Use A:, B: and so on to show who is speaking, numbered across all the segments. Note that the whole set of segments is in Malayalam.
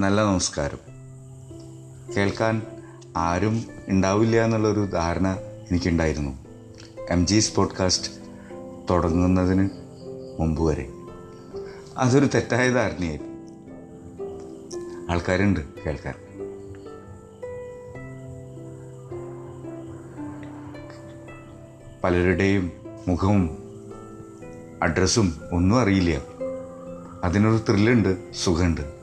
A: നല്ല നമസ്കാരം. കേൾക്കാൻ ആരും ഉണ്ടാവില്ല എന്നുള്ളൊരു ധാരണ എനിക്കുണ്ടായിരുന്നു. എം ജി പോഡ്കാസ്റ്റ് തുടങ്ങുന്നതിന് മുമ്പ് വരെ. അതൊരു തെറ്റായ ധാരണയായിരുന്നു. ആൾക്കാരുണ്ട് കേൾക്കാൻ. പലരുടെയും മുഖവും അഡ്രസ്സും ഒന്നും അറിയില്ല. അതിനൊരു ത്രില്ലുണ്ട് സുഖമുണ്ട്.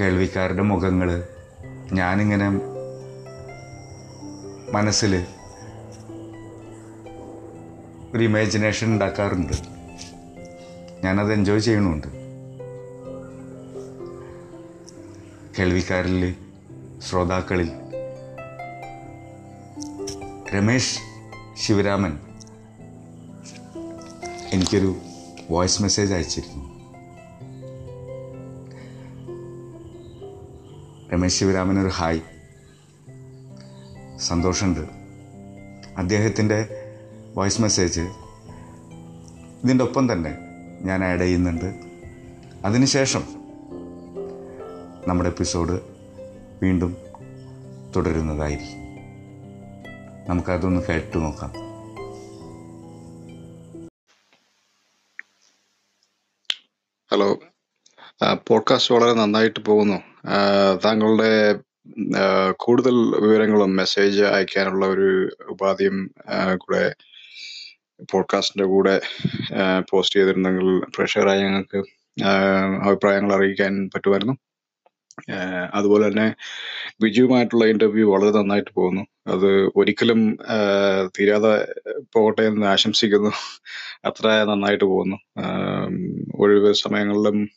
A: കേൾവിക്കാരുടെ മുഖങ്ങൾ ഞാനിങ്ങനെ മനസ്സിൽ ഒരു ഇമാജിനേഷൻ ഉണ്ടാക്കാറുണ്ട്. ഞാനത് എൻജോയ് ചെയ്യണമുണ്ട് കേൾവിക്കാരിൽ ശ്രോതാക്കളിൽ രമേശ് ശിവരാമൻ. എനിക്കൊരു വോയിസ് മെസ്സേജ് അയച്ചിരുന്നു. രമേശ് ശിവരാമൻ ഒരു ഹായ്. സന്തോഷമുണ്ട് അദ്ദേഹത്തിന്റെ വോയിസ് മെസ്സേജ് ഇതിന്റെ ഒപ്പം തന്നെ ഞാൻ ആഡ് ചെയ്യുന്നുണ്ട്. അതിനുശേഷം നമ്മുടെ എപ്പിസോഡ് വീണ്ടും തുടരുന്നതായിരിക്കും. നമുക്കതൊന്ന് കേട്ടു നോക്കാം.
B: പോഡ്കാസ്റ്റ് വളരെ നന്നായിട്ട് പോകുന്നു. താങ്കളുടെ കൂടുതൽ വിവരങ്ങളും മെസ്സേജ് അയക്കാനുള്ള ഒരു ഉപാധിയും കൂടെ പോഡ്കാസ്റ്റിന്റെ കൂടെ പോസ്റ്റ് ചെയ്തിരുന്നെങ്കിൽ പ്രേക്ഷകരായ ഞങ്ങൾക്ക് അഭിപ്രായങ്ങൾ അറിയിക്കാൻ പറ്റുമായിരുന്നു. അതുപോലെ തന്നെ ബിജുവുമായിട്ടുള്ള ഇന്റർവ്യൂ വളരെ നന്നായിട്ട് പോകുന്നു. അത് ഒരിക്കലും തീരാതെ പോകട്ടെ എന്ന് ആശംസിക്കുന്നു. അത്ര നന്നായിട്ട് പോകുന്നു. ഒഴിവ് സമയങ്ങളിലും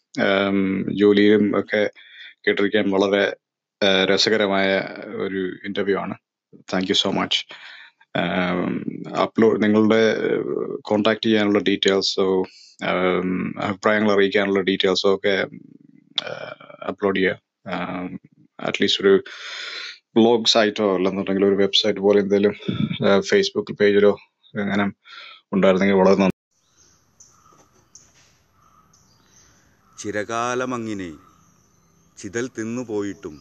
B: ജോലിയിലും ഒക്കെ കേട്ടിരിക്കാൻ വളരെ രസകരമായ ഒരു ഇന്റർവ്യൂ ആണ്. Thank you so much upload നിങ്ങളുടെ കോണ്ടാക്ട് ചെയ്യാനുള്ള ഡീറ്റെയിൽസോ അഭിപ്രായങ്ങൾ അറിയിക്കാനുള്ള ഡീറ്റെയിൽസോ ഒക്കെ അപ്ലോഡ് ചെയ്യുക. അറ്റ്ലീസ്റ്റ് ഒരു ബ്ലോഗ് സൈറ്റോ അല്ലെന്നുണ്ടെങ്കിൽ ഒരു വെബ്സൈറ്റ് പോലെ എന്തെങ്കിലും ഫേസ്ബുക്ക് പേജിലോ അങ്ങനെ ഉണ്ടായിരുന്നെങ്കിൽ വളരെ നന്ദി.
A: ചിരകാലമങ്ങിനെ ചിതൽ തിന്നുപോയിട്ടും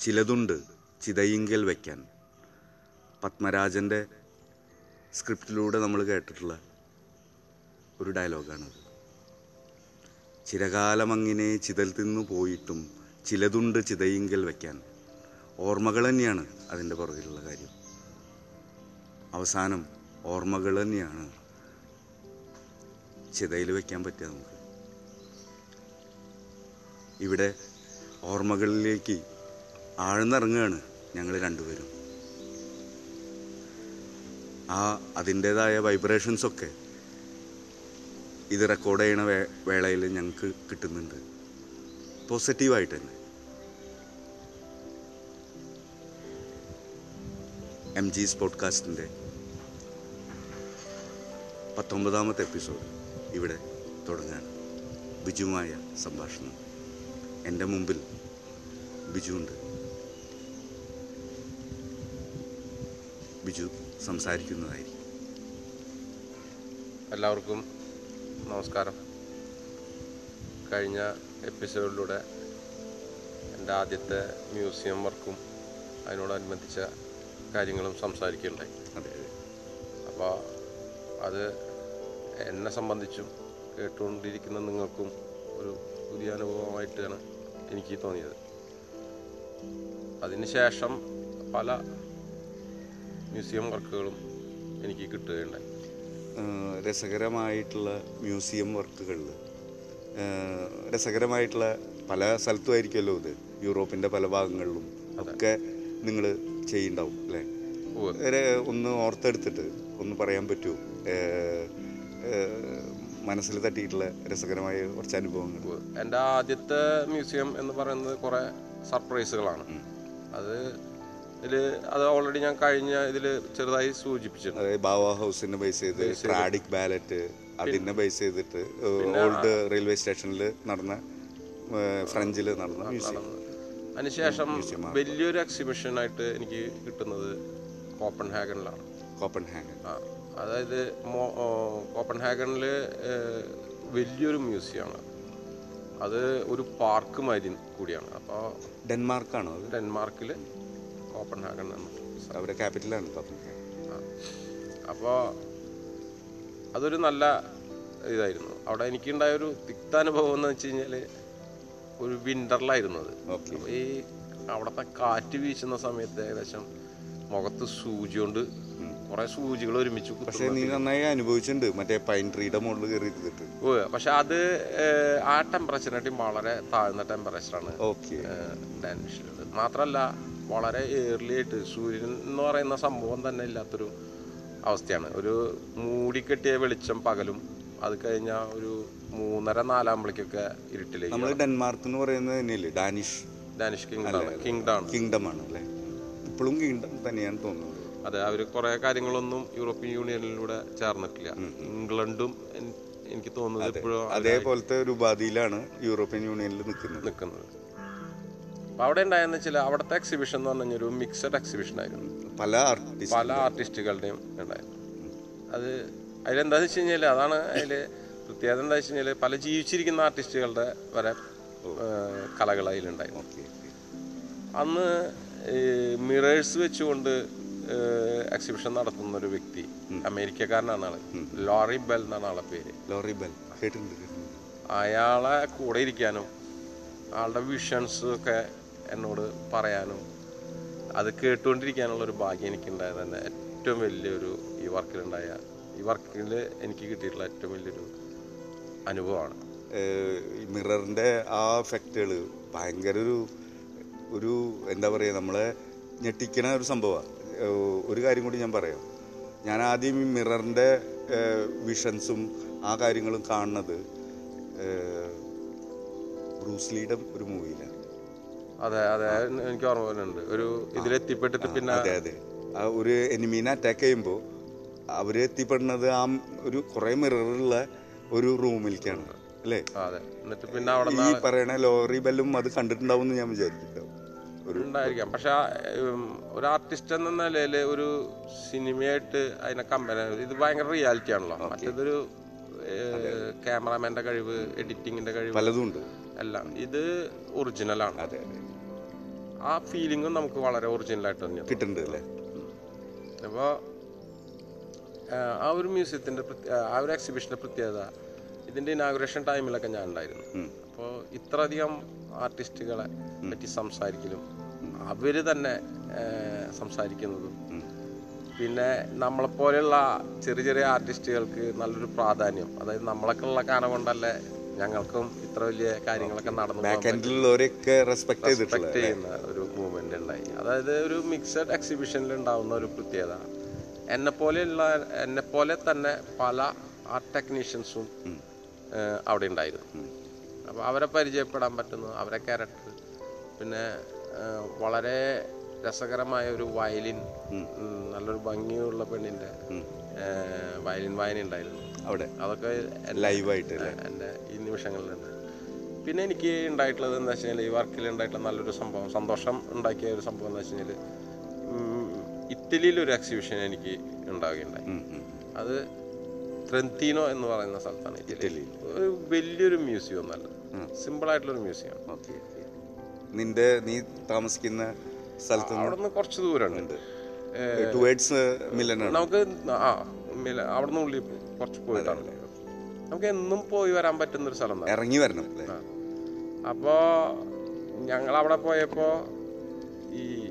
A: ചിലതുണ്ട് ചിതയിങ്കൽ വയ്ക്കാൻ. പത്മരാജന്റെ സ്ക്രിപ്റ്റിലൂടെ നമ്മൾ കേട്ടിട്ടുള്ള ഒരു ഡയലോഗാണത് ചിരകാലമങ്ങിനെ ചിതൽ തിന്നു പോയിട്ടും ചിലതുണ്ട് ചിതയിങ്കൽ വയ്ക്കാൻ. ഓർമ്മകൾ തന്നെയാണ് അതിന്റെ പുറകിലുള്ള കാര്യം. അവസാനം ഓർമ്മകൾ തന്നെയാണ് ചിതയിൽ വയ്ക്കാൻ പറ്റുക നമുക്ക്. ഇവിടെ ഓർമ്മകളിലേക്ക് ആഴ്ന്നിറങ്ങുകയാണ് ഞങ്ങൾ രണ്ടുപേരും. ആ അതിന്റേതായ വൈബ്രേഷൻസൊക്കെ ഇത് റെക്കോർഡ് ചെയ്യണ വേ വേളയിൽ ഞങ്ങൾക്ക് കിട്ടുന്നുണ്ട്. പോസിറ്റീവായിട്ട് തന്നെ. എം ജീസ് പോഡ്കാസ്റ്റിന്റെ പത്തൊമ്പതാമത്തെ എപ്പിസോഡ് ഇവിടെ തുടങ്ങാണ് ബിജുമായ സംഭാഷണം. എന്റെ മുമ്പിൽ ബിജു ഉണ്ട് ബിജു സംസാരിക്കുന്നതായിരിക്കും.
C: എല്ലാവർക്കും നമസ്കാരം. കഴിഞ്ഞ എപ്പിസോഡിലൂടെ എന്റെ ആദ്യത്തെ മ്യൂസിയം വർക്കും അതിനോടനുബന്ധിച്ച കാര്യങ്ങളും സംസാരിക്കുകയുണ്ടായി അപ്പോൾ അത്. എന്നെ സംബന്ധിച്ചും കേട്ടുകൊണ്ടിരിക്കുന്ന നിങ്ങൾക്കും ഒരു പുതിയ അനുഭവമായിട്ടാണ് എനിക്ക് തോന്നിയത്. അതിനുശേഷം പല മ്യൂസിയം വർക്കുകളും എനിക്ക് കിട്ടുകയുണ്ടായി.
A: രസകരമായിട്ടുള്ള മ്യൂസിയം വർക്കുകളിൽ രസകരമായിട്ടുള്ള പല സ്ഥലത്തുമായിരിക്കുമല്ലോ ഇത്. യൂറോപ്പിന്റെ പല ഭാഗങ്ങളിലും ഒക്കെ നിങ്ങൾ ചെയ്യുന്നുണ്ടാവും അല്ലേ? ഒരു ഒന്ന് ഓർത്തെടുത്തിട്ട് ഒന്ന് പറയാൻ പറ്റുമോ മനസ്സിൽ തട്ടിയിട്ടുള്ള രസകരമായ കുറച്ച് അനുഭവങ്ങൾ.
C: എന്റെ ആദ്യത്തെ മ്യൂസിയം എന്ന് പറയുന്നത് കുറേ സർപ്രൈസുകളാണ്. അത് ഇതിൽ അത് ഓൾറെഡി ഞാൻ കഴിഞ്ഞ ഇതിൽ ചെറുതായി സൂചിപ്പിച്ചിട്ടുണ്ട്.
A: അതായത് ബാവ ഹൗസിനെ ബേസ് ചെയ്ത് ട്രാഡിക് ബാലറ്റ് അതിനെ ബേസ് ചെയ്തിട്ട് ഓൾഡ് റെയിൽവേ സ്റ്റേഷനിൽ നടന്ന ഫ്രഞ്ചിൽ നടന്ന മ്യൂസിയം.
C: അതിനുശേഷം
A: വലിയൊരു എക്സിബിഷൻ
C: ആയിട്ട് എക്സിബിഷനായിട്ട് എനിക്ക് കിട്ടുന്നത് കോപ്പൺ ഹാഗനിലാണ്
A: കോപ്പൺ ഹാഗൺ
C: ആ അതായത് കോപ്പൺ ഹാഗണിൽ വലിയൊരു മ്യൂസിയമാണ്. അത് ഒരു പാർക്ക് മാതിരി കൂടിയാണ്. അപ്പോൾ
A: ഡെൻമാർക്കാണോ
C: ഡെൻമാർക്കിൽ കോപ്പൻഹാഗൻ ഹാഗൺ സ്ഥലം.
A: അവരുടെ ക്യാപിറ്റലാണ് കോപ്പൻഹാഗൻ
C: അപ്പോൾ അതൊരു നല്ല ഇതായിരുന്നു. അവിടെ എനിക്കുണ്ടായ ഒരു തിക്താനുഭവം എന്ന് വെച്ച് കഴിഞ്ഞാൽ ഒരു വിന്ററിലായിരുന്നു അത്.
A: ഓക്കെ
C: അപ്പോൾ ഈ അവിടുത്തെ കാറ്റ് വീശുന്ന സമയത്ത് ഏകദേശം മുഖത്ത് സൂചി കൊണ്ട് കുറെ സൂചികൾ ഒരുമിച്ച്
A: പക്ഷേ നീ നന്നായി അനുഭവിച്ചിട്ടുണ്ട്. മറ്റേ പൈൻ ട്രീയുടെ മുകളിൽ കയറി
C: ഓ പക്ഷെ അത് ആ ടെമ്പറേച്ചറിനായിട്ട് വളരെ താഴ്ന്ന ടെമ്പറേച്ചറാണ്
A: ഓക്കെ
C: ഡാനിഷിലുള്ളത് മാത്രമല്ല വളരെ ഏർലി ആയിട്ട് സൂര്യൻ എന്ന് പറയുന്ന സംഭവം തന്നെ ഇല്ലാത്തൊരു അവസ്ഥയാണ്. ഒരു മൂടിക്കെട്ടിയ വെളിച്ചം പകലും അത് കഴിഞ്ഞ ഒരു മൂന്നര നാലാകുമ്പോഴേക്കൊക്കെ ഇരുട്ടിലേക്ക്
A: നമ്മൾ ഡെൻമാർക്ക് എന്ന് പറയുന്നത് തന്നെയല്ലേ? Danish.
C: Danish kingdom kingdom
A: kingdom ആണ് അല്ലേ ഇപ്പോഴും കിങ്ഡം തന്നെയാണ് തോന്നുന്നത്
C: അതെ അവർ കുറേ കാര്യങ്ങളൊന്നും യൂറോപ്യൻ യൂണിയനിലൂടെ ചേർന്നിട്ടില്ല. ഇംഗ്ലണ്ടും എനിക്ക് തോന്നുന്നത് ഇപ്പോഴും
A: അതേപോലത്തെ ഒരു ഉപാധിയിലാണ് യൂറോപ്യൻ യൂണിയനിൽ നിൽക്കുന്നത്.
C: നിൽക്കുന്നത്. അപ്പൊ അവിടെ ഉണ്ടായെന്ന് വെച്ചാൽ അവിടുത്തെ എക്സിബിഷൻ എന്ന് പറഞ്ഞാൽ ഒരു മിക്സഡ് എക്സിബിഷൻ ആയിരുന്നു.
A: പല
C: പല ആർട്ടിസ്റ്റുകളുടെയും ഉണ്ടായിരുന്നു. അത് അതിലെന്താന്ന് വെച്ച് കഴിഞ്ഞാൽ അതാണ് അതിൽ പ്രത്യേകത എന്താ വെച്ച് കഴിഞ്ഞാൽ പല ജീവിച്ചിരിക്കുന്ന ആർട്ടിസ്റ്റുകളുടെ വരെ കലകൾ അതിലുണ്ടായിരുന്നു. അന്ന് മിറേഴ്സ് വെച്ചുകൊണ്ട് എക്സിബിഷൻ നടത്തുന്ന ഒരു വ്യക്തി അമേരിക്കക്കാരനാണ് ആൾ. ലോറി ബെൽ എന്നാണ് ആളെ പേര്.
A: Laurie Bell.
C: അയാളെ കൂടെ ഇരിക്കാനും ആളുടെ വിഷൻസ് ഒക്കെ എന്നോട് പറയാനും അത് കേട്ടുകൊണ്ടിരിക്കാനുള്ള ഒരു ഭാഗ്യം എനിക്കുണ്ടായത് തന്നെ. ഏറ്റവും വലിയൊരു ഈ വർക്കിലുണ്ടായ വർക്കിൽ എനിക്ക് കിട്ടിയിട്ടുള്ള ഏറ്റവും വലിയൊരു അനുഭവമാണ്.
A: മിററിന്റെ ആ എഫക്റ്റുകൾ ഭയങ്കര ഒരു ഒരു എന്താ പറയുക നമ്മളെ ഞെട്ടിക്കണ ഒരു സംഭവമാണ് ഒരു കാര്യം കൂടി ഞാൻ പറയാം. ഞാൻ ആദ്യം ഈ മിററിന്റെ വിഷൻസും ആ കാര്യങ്ങളും കാണുന്നത് ബ്രൂസ്ലിയുടെ ഒരു മൂവിയിലാണ്.
C: അതെ അതെ. എനിക്ക് ഓർമ്മ വരുന്നുണ്ട്. ഒരു ഇതിലെത്തിപ്പെട്ടിട്ട് പിന്നെ
A: അതെ അതെ. ആ ഒരു എനിമീനെ അറ്റാക്ക് ചെയ്യുമ്പോൾ അവർ എത്തിപ്പെടുന്നത് ആ ഒരു കുറേ മിററുള്ള ഒരു റൂമിലേക്കാണ് അല്ലേ?
C: എന്നിട്ട് പിന്നെ അവിടെ
A: ഈ പറയണ ലോറി ബെല്ലും അത് കണ്ടിട്ടുണ്ടാവും എന്ന് ഞാൻ വിചാരിച്ചിട്ടുണ്ടാവും
C: ഉണ്ടായിരിക്കാം. പക്ഷെ ഒരു ആർട്ടിസ്റ്റ് എന്ന നിലയിൽ ഒരു സിനിമയായിട്ട് അതിനെ കമ്പയർ ഇത് ഭയങ്കര റിയാലിറ്റി ആണല്ലോ. മറ്റേതൊരു ക്യാമറാമാന്റെ കഴിവ് എഡിറ്റിങ്ങിന്റെ കഴിവ്
A: പലതുണ്ട്
C: എല്ലാം. ഇത് ഒറിജിനലാണ്
A: അതെ അതെ.
C: ആ ഫീലിംഗും നമുക്ക് വളരെ ഒറിജിനലായിട്ട് തന്നെയാണ്
A: കിട്ടുന്നുണ്ട് അല്ലേ?
C: അപ്പോൾ ആ ഒരു മ്യൂസിയത്തിന്റെ ആ ഒരു എക്സിബിഷന്റെ പ്രത്യേകത ഇതിന്റെ ഇനാഗുറേഷൻ ടൈമിലൊക്കെ ഞാൻ ഉണ്ടായിരുന്നു. അപ്പോൾ ഇത്രയധികം ആർട്ടിസ്റ്റുകളെ പറ്റി സംസാരിക്കലും അവർ തന്നെ സംസാരിക്കുന്നതും. പിന്നെ നമ്മളെപ്പോലെയുള്ള ചെറിയ ചെറിയ ആർട്ടിസ്റ്റുകൾക്ക് നല്ലൊരു പ്രാധാന്യം. അതായത് നമ്മളൊക്കെ ഉള്ള കാലം കൊണ്ടല്ലേ ഞങ്ങൾക്കും ഇത്ര വലിയ കാര്യങ്ങളൊക്കെ നടന്നു
A: റെസ്പെക്ട്
C: ചെയ്യുന്ന ഒരു മൂവ്മെന്റ് ഉണ്ടായി. അതായത് ഒരു മിക്സഡ് എക്സിബിഷനിൽ ഉണ്ടാവുന്ന ഒരു പ്രത്യേകത. എന്നെ പോലെയുള്ള എന്നെ പോലെ തന്നെ പല ആർട്ട് ടെക്നീഷ്യൻസും അവിടെ ഉണ്ടായിരുന്നു. അപ്പോൾ അവരെ പരിചയപ്പെടാൻ പറ്റുന്നു അവരെ ക്യാരക്ടർ പിന്നെ വളരെ രസകരമായ ഒരു വയലിൻ നല്ലൊരു ഭംഗിയുള്ള പെണ്ണിന്റെ വയലിൻ വായന ഉണ്ടായിരുന്നു.
A: അവിടെ?
C: അതൊക്കെ
A: ലൈവായിട്ട്
C: എന്റെ ഈ നിമിഷങ്ങളിലുണ്ട് പിന്നെ എനിക്ക് ഉണ്ടായിട്ടുള്ളത് എന്താ വെച്ച് കഴിഞ്ഞാൽ ഈ വർക്കിൽ ഉണ്ടായിട്ടുള്ള നല്ലൊരു സംഭവം സന്തോഷം ഉണ്ടാക്കിയ ഒരു സംഭവം എന്താ വെച്ച് കഴിഞ്ഞാൽ ഇറ്റലിയിലൊരു എക്സിബിഷൻ എനിക്ക് ഉണ്ടാവുകയുണ്ടായി. അത് ട്രെന്തീനോ എന്ന് പറയുന്ന സ്ഥലത്താണ് ഇറ്റലി.
A: ഇറ്റലിയിൽ
C: ഒരു വലിയൊരു മ്യൂസിയം ഒന്നല്ല സിമ്പിൾ ആയിട്ടുള്ളൊരു മ്യൂസിയം
A: നിന്റെ നീ താമസിക്കുന്ന സ്ഥലത്ത്
C: അവിടെ നിന്ന് കുറച്ച് ദൂരമുണ്ട്.
A: ടുവേഡ്സ് മില്ലനാണ്
C: നമുക്ക് ആ മില- അവിടെ നിന്ന് ഉള്ളിൽ കുറച്ച് പോയിട്ടാണ്. നമുക്ക് എന്നും പോയി വരാൻ പറ്റുന്ന ഒരു സ്ഥലം
A: ഇറങ്ങി വരണം അപ്പോ
C: അപ്പോൾ ഞങ്ങൾ അവിടെ പോയപ്പോൾ ഈ